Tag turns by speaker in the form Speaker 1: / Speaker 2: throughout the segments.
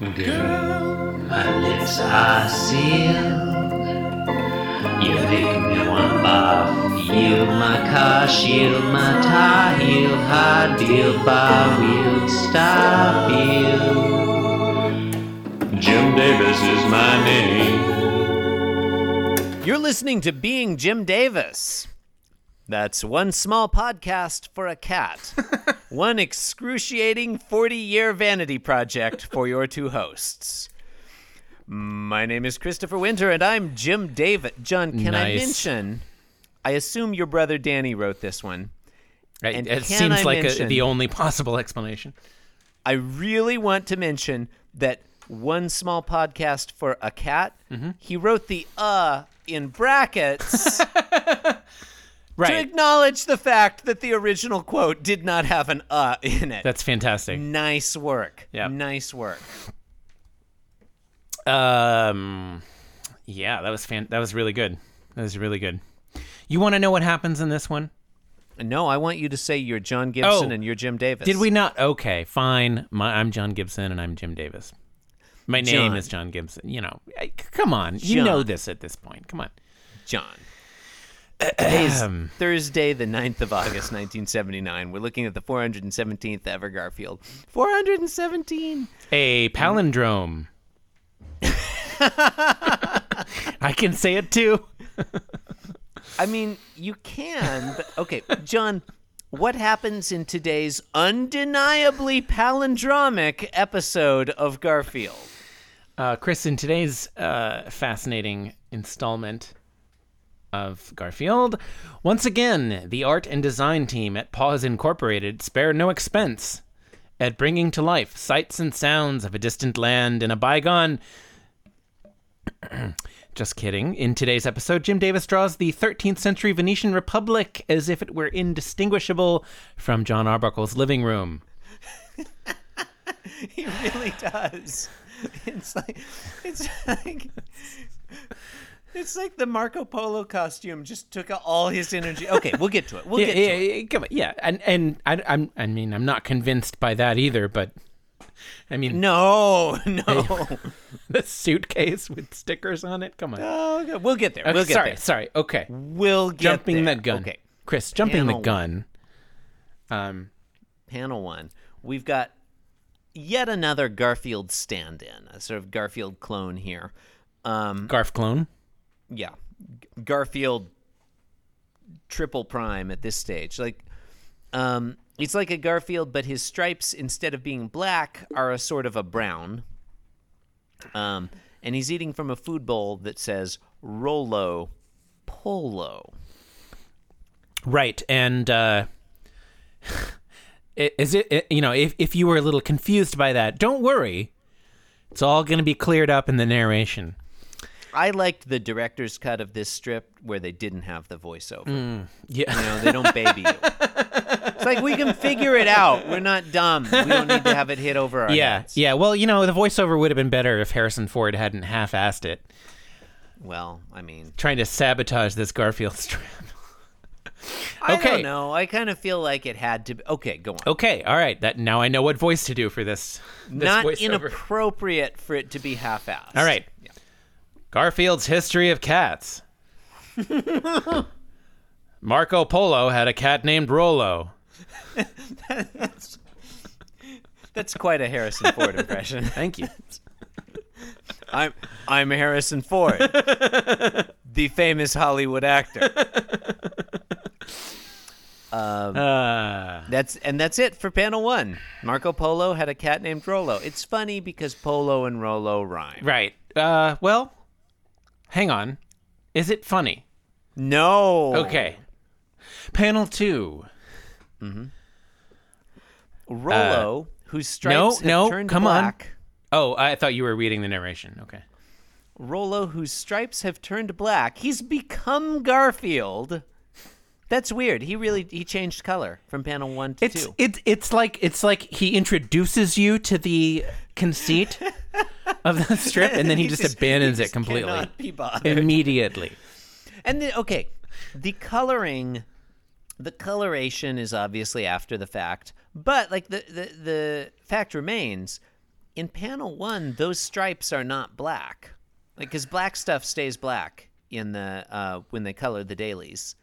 Speaker 1: Girl, my lips are sealed. You me. Yield my car, shield my tie, heel, deal, bar wheel, stop. Jim Davis is my name.
Speaker 2: You're listening to Being Jim Davis. That's one small podcast for a cat. one excruciating 40 year vanity project for your two hosts. My name is Christopher Winter, and I'm Jim David. John, can I mention? I assume your brother Danny wrote this one.
Speaker 3: Right,
Speaker 2: And
Speaker 3: it
Speaker 2: can
Speaker 3: seems
Speaker 2: I
Speaker 3: like a, the only possible explanation.
Speaker 2: I really want to mention that one small podcast for a cat.
Speaker 3: Mm-hmm.
Speaker 2: He wrote the uh in brackets to acknowledge the fact that the original quote did not have an uh in it.
Speaker 3: That's fantastic.
Speaker 2: nice work.
Speaker 3: Yeah.
Speaker 2: Nice work.
Speaker 3: Um, yeah, that was fan. That was really good. That was really good. You want to know what happens in this one?
Speaker 2: No, I want you to say you're John Gibson
Speaker 3: Oh.
Speaker 2: and you're Jim Davis.
Speaker 3: Did we not? Okay, fine. My, I'm John Gibson and I'm Jim Davis. My name
Speaker 2: John.
Speaker 3: is John Gibson. You know, come on. You know this at this point. Come on.
Speaker 2: John. Today's Thursday, the 9th of August, 1979. We're looking at the 417th ever Garfield. 417!
Speaker 3: A palindrome. I can say it too.
Speaker 2: I mean, you can, but okay, John, what happens in today's undeniably palindromic episode of Garfield?
Speaker 3: Uh, Chris, in today's uh, fascinating installment of Garfield, once again, the art and design team at Paws Incorporated spare no expense at bringing to life sights and sounds of a distant land in a bygone. Just kidding. In today's episode, Jim Davis draws the 13th century Venetian Republic as if it were indistinguishable from John Arbuckle's living room.
Speaker 2: He really does. It's like it's like it's like the Marco Polo costume just took all his energy. Okay, we'll get to it. We'll
Speaker 3: yeah,
Speaker 2: get
Speaker 3: yeah,
Speaker 2: to it.
Speaker 3: come on, yeah, and and I, I'm, I mean, I'm not convinced by that either. But I mean,
Speaker 2: No, no.
Speaker 3: the suitcase with stickers on it. Come on.
Speaker 2: Oh, okay, we'll get there.
Speaker 3: Okay,
Speaker 2: We'll get
Speaker 3: sorry,
Speaker 2: there.
Speaker 3: sorry. Okay,
Speaker 2: We'll get
Speaker 3: jumping
Speaker 2: there.
Speaker 3: the gun.
Speaker 2: Okay.
Speaker 3: Chris, jumping the
Speaker 2: Panel
Speaker 3: gun. Um,
Speaker 2: panel one, we've got yet another Garfield stand-in, a sort of Garfield clone here. Um,
Speaker 3: Garf clone.
Speaker 2: Yeah, Garfield triple prime at this stage. Like, um, it's like a Garfield, but his stripes instead of being black are a sort of a brown. Um, and he's eating from a food bowl that says Rolo Polo.
Speaker 3: Right, and uh, is it? You know, if if you were a little confused by that, don't worry. It's all going to be cleared up in the narration.
Speaker 2: I liked the director's cut of this strip where they didn't have the voiceover.
Speaker 3: Mm, yeah.
Speaker 2: You know, they don't baby you. It's like we can figure it out. We're not dumb. We don't need to have it hit over our
Speaker 3: Yeah,
Speaker 2: heads.
Speaker 3: yeah. Well, you know, the voiceover would have been better if Harrison Ford hadn't half-assed it,
Speaker 2: Well, I mean,
Speaker 3: trying to sabotage this Garfield strip.
Speaker 2: I
Speaker 3: Okay.
Speaker 2: don't know. I kind of feel like it had to. be. Okay, go on.
Speaker 3: Okay, all right. That now I know what voice to do for this. this
Speaker 2: not
Speaker 3: voiceover.
Speaker 2: inappropriate for it to be half-assed.
Speaker 3: All right. Garfield's history of cats. Marco Polo had a cat named Rolo.
Speaker 2: That's that's quite a Harrison Ford impression.
Speaker 3: Thank you.
Speaker 2: I'm I'm Harrison Ford, the famous Hollywood actor.
Speaker 3: Uh,
Speaker 2: That's and that's it for panel one. Marco Polo had a cat named Rolo. It's funny because Polo and Rolo rhyme.
Speaker 3: right. Uh, well, hang on. Is it funny?
Speaker 2: No.
Speaker 3: Okay. Panel two.
Speaker 2: Rolo, whose
Speaker 3: Uh, no,
Speaker 2: stripes have
Speaker 3: no,
Speaker 2: turned
Speaker 3: come on.
Speaker 2: black.
Speaker 3: Oh, I thought you were reading the narration. Okay.
Speaker 2: Rolo, whose stripes have turned black. He's become Garfield. That's weird. He really he changed color from panel one to
Speaker 3: It's
Speaker 2: two.
Speaker 3: it's it's like it's like he introduces you to the conceit of the strip, and then he, just, abandons
Speaker 2: he
Speaker 3: it completely immediately.
Speaker 2: And the, okay, the coloring, the coloration is obviously after the fact, but like the the, the fact remains, in panel one, those stripes are not black, like because black stuff stays black in the uh, when they color the dailies.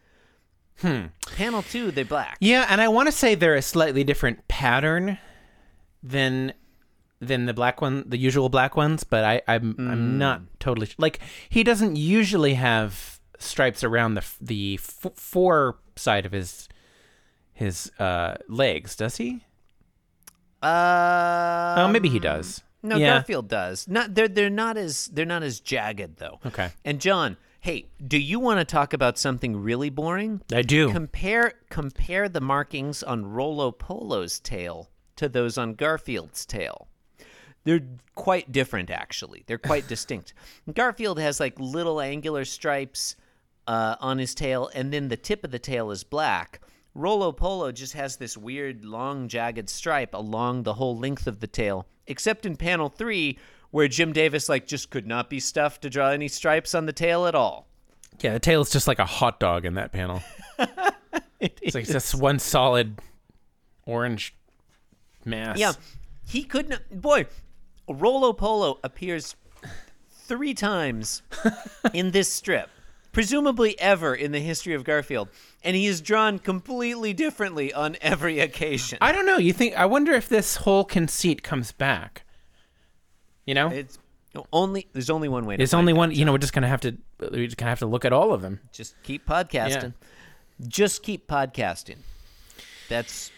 Speaker 2: Hmm. Panel two, they're black.
Speaker 3: Yeah, and I want to say they're a slightly different pattern than than the black one, the usual black ones, but I I'm I'm not totally like he doesn't usually have stripes around the f- the f- fore side of his his uh legs, does he?
Speaker 2: Uh,
Speaker 3: Oh, maybe he does.
Speaker 2: No,
Speaker 3: yeah.
Speaker 2: Garfield does. Not they're they're not as they're not as jagged though.
Speaker 3: Okay.
Speaker 2: And John, hey, do you want to talk about something really boring?
Speaker 3: I do.
Speaker 2: Compare compare the markings on Rolo Polo's tail to those on Garfield's tail. They're quite different, actually. They're quite distinct. Garfield has like little angular stripes uh, on his tail, and then the tip of the tail is black. Rolo Polo just has this weird, long, jagged stripe along the whole length of the tail, except in panel three, where Jim Davis like just could not be stuffed to draw any stripes on the tail at all.
Speaker 3: yeah, the tail is just like a hot dog in that panel. it's like just one solid orange mass.
Speaker 2: Yeah, he couldn't. Boy, Rolo Polo appears three times in this strip, presumably ever in the history of Garfield, and he is drawn completely differently on every occasion.
Speaker 3: I don't know. You think? I wonder if this whole conceit comes back. You know,
Speaker 2: It's only there's only one way. to
Speaker 3: there's only one. You know, we're just gonna have to. We're just gonna have to look at all of them.
Speaker 2: Just keep podcasting. Just keep podcasting. That's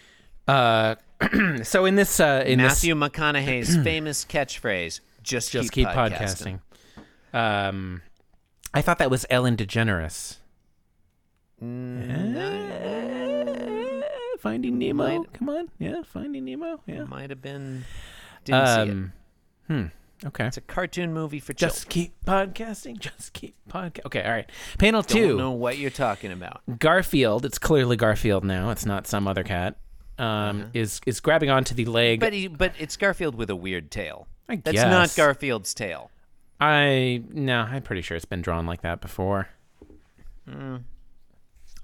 Speaker 3: Uh, so in this, uh, in
Speaker 2: Matthew McConaughey's famous catchphrase. Just,
Speaker 3: just
Speaker 2: keep,
Speaker 3: keep
Speaker 2: podcasting.
Speaker 3: podcasting. Um, I thought that was Ellen DeGeneres. Uh, Finding Nemo.
Speaker 2: Might-
Speaker 3: Come on, yeah, Finding Nemo. Yeah.
Speaker 2: Might have been. Didn't see it.
Speaker 3: Um, hmm. Okay.
Speaker 2: It's a cartoon movie for children.
Speaker 3: Just keep podcasting. Just keep podcast. Okay, all right. Panel two.
Speaker 2: Don't know what you're talking about.
Speaker 3: Garfield. It's clearly Garfield now. It's not some other cat. Um, is is grabbing onto the leg.
Speaker 2: But he, but it's Garfield with a weird tail.
Speaker 3: I
Speaker 2: That's
Speaker 3: guess.
Speaker 2: not Garfield's tail.
Speaker 3: I no. I'm pretty sure it's been drawn like that before.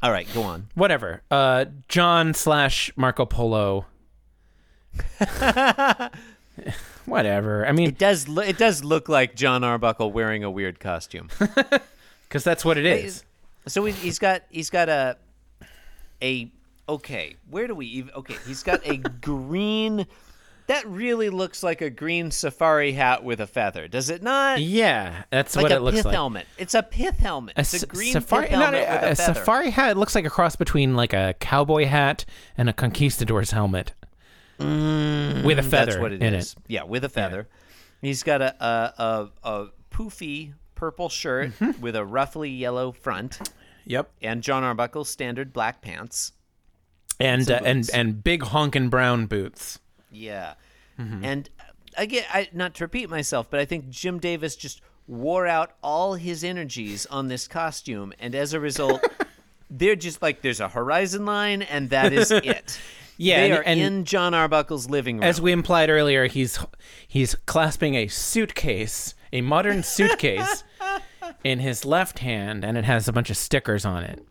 Speaker 2: All right, go on.
Speaker 3: Whatever. Uh, John slash Marco Polo. Whatever. I mean,
Speaker 2: It does lo- it does look like John Arbuckle wearing a weird costume.
Speaker 3: because that's what it is.
Speaker 2: so he, he's got he's got a a okay. Where do we even? Okay, he's got a green. That really looks like a green safari hat with a feather, does it not?
Speaker 3: Yeah, that's
Speaker 2: like
Speaker 3: what
Speaker 2: a
Speaker 3: it looks
Speaker 2: pith
Speaker 3: like.
Speaker 2: helmet. It's a pith helmet.
Speaker 3: A
Speaker 2: it's a green
Speaker 3: safari,
Speaker 2: pith helmet
Speaker 3: a,
Speaker 2: with a,
Speaker 3: a
Speaker 2: feather.
Speaker 3: safari hat. It looks like a cross between like a cowboy hat and a conquistador's helmet with a feather
Speaker 2: That's what it
Speaker 3: in
Speaker 2: is.
Speaker 3: it.
Speaker 2: Yeah, with a feather. He's got a a, a, a poofy purple shirt
Speaker 3: Mm-hmm.
Speaker 2: with a roughly yellow front,
Speaker 3: Yep.
Speaker 2: and John Arbuckle's standard black pants.
Speaker 3: And uh, and and big honkin' brown boots.
Speaker 2: Yeah,
Speaker 3: Mm-hmm.
Speaker 2: and again, I, not to repeat myself, but I think Jim Davis just wore out all his energies on this costume, and as a result. They're just like there's a horizon line, and that is it.
Speaker 3: Yeah,
Speaker 2: they
Speaker 3: and-
Speaker 2: are
Speaker 3: and-
Speaker 2: in John Arbuckle's living room.
Speaker 3: As we implied earlier, he's he's clasping a suitcase, a modern suitcase, in his left hand, and it has a bunch of stickers on it.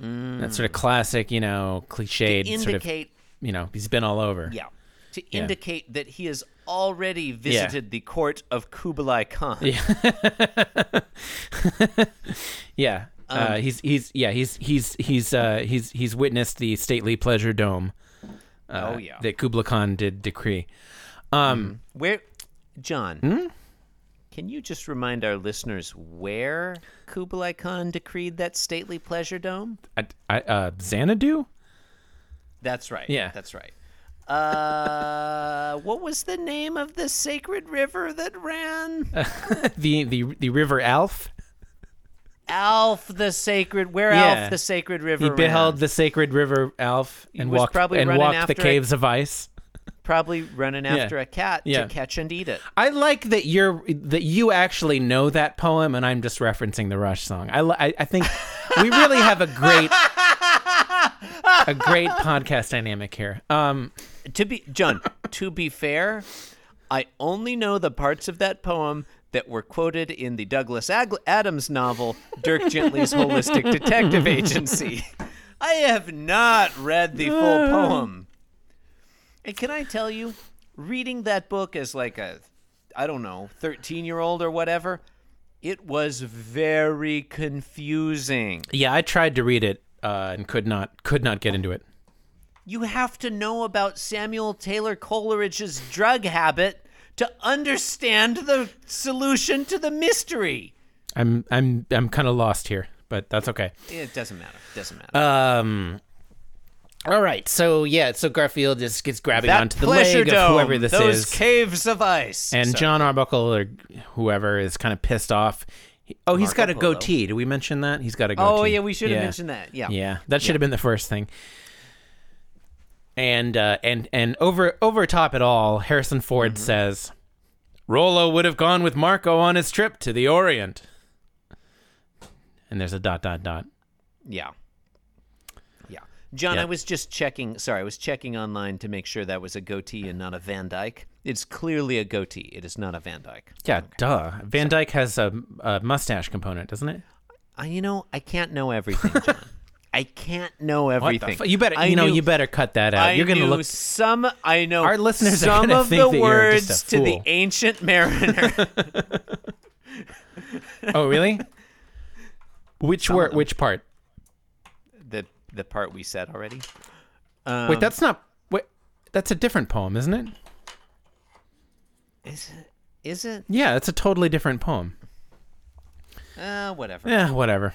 Speaker 3: That sort of classic, you know, cliched sort of.
Speaker 2: indicate
Speaker 3: You know, he's been all over.
Speaker 2: Yeah. To indicate that he has already visited the court of Kublai Khan.
Speaker 3: Yeah.
Speaker 2: Um,
Speaker 3: uh, he's he's yeah he's he's he's uh, he's he's witnessed the stately pleasure dome uh,
Speaker 2: oh yeah.
Speaker 3: that Kublai Khan did decree. Um,
Speaker 2: Where John,
Speaker 3: Hmm?
Speaker 2: Can you just remind our listeners where Kublai Khan decreed that stately pleasure dome?
Speaker 3: I, I, uh, Xanadu.
Speaker 2: That's right.
Speaker 3: Yeah.
Speaker 2: That's right. Uh, what was the name of the sacred river that ran?
Speaker 3: the the the River Alph.
Speaker 2: Alph the sacred. Where
Speaker 3: Yeah.
Speaker 2: Alph the sacred river
Speaker 3: He beheld
Speaker 2: ran?
Speaker 3: the sacred River Alph and walked
Speaker 2: probably
Speaker 3: and walked the
Speaker 2: it.
Speaker 3: caves of ice.
Speaker 2: Probably running after a cat
Speaker 3: Yeah.
Speaker 2: to catch and eat it.
Speaker 3: I like that you're that you actually know that poem, and I'm just referencing the Rush song. I I, I think we really have a great a great podcast dynamic here. Um,
Speaker 2: to be John, to be fair, I only know the parts of that poem that were quoted in the Douglas Ag- Adams novel Dirk Gently's Holistic Detective Agency. I have not read the full poem. And can I tell you, reading that book as like a, I don't know, 13 year old or whatever, it was very confusing.
Speaker 3: Yeah, I tried to read it uh, and could not could not get into it.
Speaker 2: You have to know about Samuel Taylor Coleridge's drug habit to understand the solution to the mystery.
Speaker 3: I'm I'm I'm kind of lost here, but that's okay.
Speaker 2: It doesn't matter. It Doesn't matter.
Speaker 3: Um. All right, so yeah, so Garfield just gets grabbing
Speaker 2: that
Speaker 3: onto the leg
Speaker 2: dome,
Speaker 3: of whoever this
Speaker 2: those
Speaker 3: is,
Speaker 2: caves of ice.
Speaker 3: and
Speaker 2: Sorry.
Speaker 3: John Arbuckle or whoever is kind of pissed off. He- Oh, he's got a
Speaker 2: Polo.
Speaker 3: goatee. Did we mention that? He's got a goatee.
Speaker 2: Oh yeah, we should have
Speaker 3: Yeah.
Speaker 2: mentioned that. Yeah.
Speaker 3: Yeah, that should have been the first thing. And uh, and and over over top it all, Harrison Ford
Speaker 2: Mm-hmm.
Speaker 3: says, "Rolo would have gone with Marco on his trip to the Orient." And there's a dot dot dot.
Speaker 2: Yeah. John,
Speaker 3: Yeah.
Speaker 2: I was just checking. Sorry, I was checking online to make sure that was a goatee and not a Van Dyke. It's clearly a goatee. It is not a Van Dyke.
Speaker 3: Yeah, duh. Van Dyke has a, a mustache component, doesn't it?
Speaker 2: Uh, you know, I can't know everything, John. I can't know everything.
Speaker 3: fu- You better,
Speaker 2: I
Speaker 3: you know,
Speaker 2: knew-
Speaker 3: you better cut that out.
Speaker 2: I
Speaker 3: You're gonna look.
Speaker 2: some. I know
Speaker 3: Our listeners
Speaker 2: some of
Speaker 3: think
Speaker 2: the
Speaker 3: that you're just
Speaker 2: words to the ancient mariner.
Speaker 3: Oh, really? Which word? Which part?
Speaker 2: The part we said already. Um,
Speaker 3: Wait, that's not. Wait, that's a different poem, isn't it?
Speaker 2: is it? Is it?
Speaker 3: Yeah, it's a totally different poem.
Speaker 2: Uh, whatever.
Speaker 3: Yeah, whatever.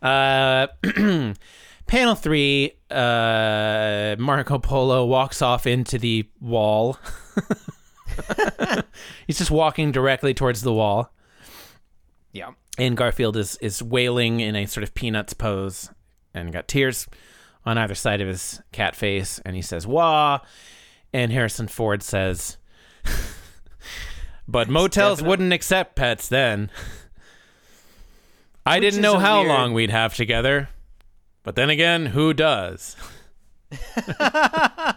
Speaker 3: Uh, panel three. Uh, Marco Polo walks off into the wall. He's just walking directly towards the wall,
Speaker 2: Yeah.
Speaker 3: and Garfield is is wailing in a sort of peanuts pose, and got tears on either side of his cat face, and he says "wah," and Harrison Ford says, "But motels wouldn't accept pets then." I
Speaker 2: Which
Speaker 3: didn't know how
Speaker 2: weird-
Speaker 3: long we'd have together, but then again, who does?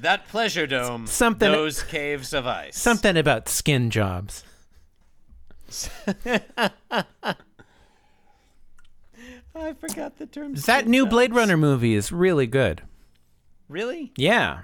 Speaker 2: That pleasure dome.
Speaker 3: Something-
Speaker 2: Those caves of ice.
Speaker 3: Something about skin jobs.
Speaker 2: I forgot the term.
Speaker 3: That new Blade Runner movie is really good.
Speaker 2: Really?
Speaker 3: Yeah,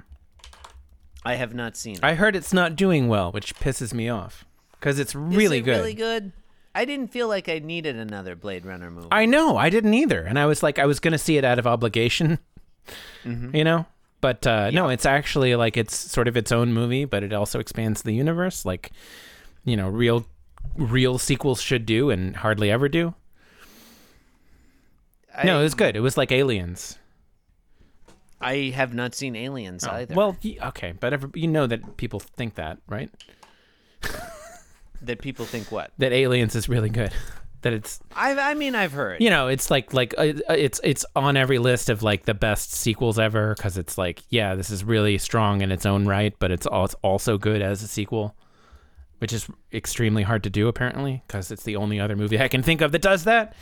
Speaker 2: I have not seen it.
Speaker 3: I heard it's not doing well, which pisses me off because it's really
Speaker 2: it
Speaker 3: good.
Speaker 2: Really good. I didn't feel like I needed another Blade Runner movie.
Speaker 3: I know, I didn't either, and I was like, I was gonna see it out of obligation,
Speaker 2: Mm-hmm.
Speaker 3: you know. But uh, no, it's actually like it's sort of its own movie, but it also expands the universe, like you know, real, real sequels should do, and hardly ever do.
Speaker 2: I,
Speaker 3: no, it was good. It was like Aliens.
Speaker 2: I have not seen Aliens either.
Speaker 3: Oh, Well, okay, but every, you know that people think that, right?
Speaker 2: that people think what?
Speaker 3: That Aliens is really good. that it's
Speaker 2: I I mean I've heard.
Speaker 3: you know it's like like uh, it's it's on every list of like the best sequels ever because it's like yeah this is really strong in its own right, but it's al- it's also good as a sequel, which is extremely hard to do apparently because it's the only other movie I can think of that does that.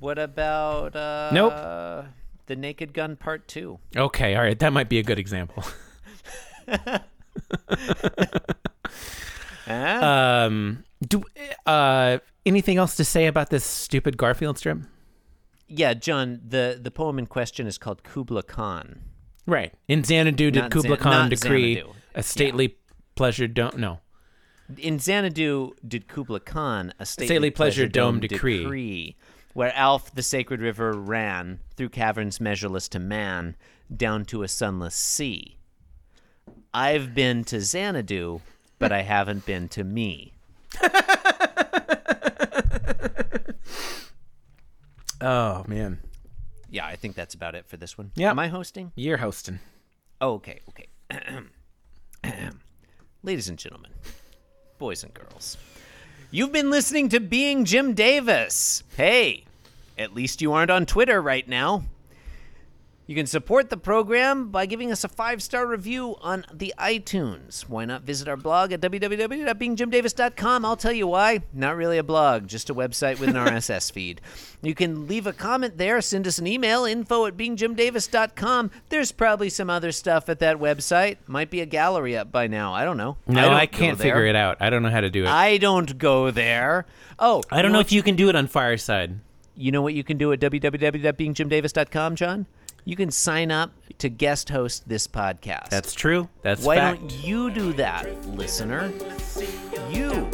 Speaker 2: What about uh
Speaker 3: Nope.
Speaker 2: The Naked Gun Part 2?
Speaker 3: Okay, all right, that might be a good example. Um, do uh anything else to say about this stupid Garfield strip?
Speaker 2: yeah, John, the the poem in question is called Kubla Khan.
Speaker 3: Right. In Xanadu did
Speaker 2: Not
Speaker 3: Kubla
Speaker 2: Xan-
Speaker 3: Khan decree
Speaker 2: Xanadu.
Speaker 3: a stately pleasure don't no.
Speaker 2: In Xanadu did Kubla Khan a stately,
Speaker 3: Stately pleasure dome
Speaker 2: dome
Speaker 3: decree.
Speaker 2: decree, where Alph the sacred river ran through caverns measureless to man down to a sunless sea. I've been to Xanadu, but I haven't been to me.
Speaker 3: Oh man.
Speaker 2: Yeah, I think that's about it for this one.
Speaker 3: Yeah.
Speaker 2: Am I hosting?
Speaker 3: You're hosting.
Speaker 2: Oh, okay, okay. Ladies and gentlemen, boys and girls, you've been listening to Being Jim Davis. Hey, at least you aren't on Twitter right now. You can support the program by giving us a five star review on the iTunes. Why not visit our blog at www.beingjimdavis.com? I'll tell you why. Not really a blog, just a website with an RSS feed. You can leave a comment there, send us an email, info at beingjimdavis.com. There's probably some other stuff at that website. Might be a gallery up by now. I don't know.
Speaker 3: No,
Speaker 2: don't
Speaker 3: I, can't figure it out. I don't know how to do it.
Speaker 2: I don't go there. Oh,
Speaker 3: I don't know if you can do it on Fireside.
Speaker 2: You know what you can do at www.beingjimdavis.com, John? you can sign up to guest host this podcast.
Speaker 3: That's true. That's
Speaker 2: Why
Speaker 3: fact.
Speaker 2: don't you do that, listener? You.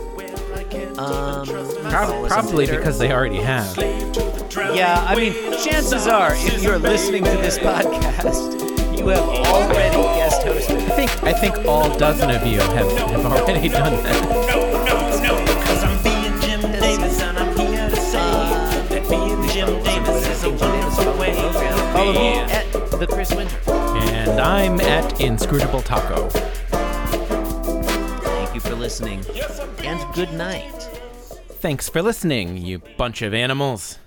Speaker 2: Um,
Speaker 3: Prob-
Speaker 2: follow us on
Speaker 3: probably because they already have.
Speaker 2: Yeah, I mean, chances are, if you're listening to this podcast, you have already guest hosted.
Speaker 3: I think I think all dozen of you have, have already done that.
Speaker 2: The Chris Winter.
Speaker 3: And I'm at Inscrutable Taco.
Speaker 2: Thank you for listening, and good night.
Speaker 3: Thanks for listening, you bunch of animals.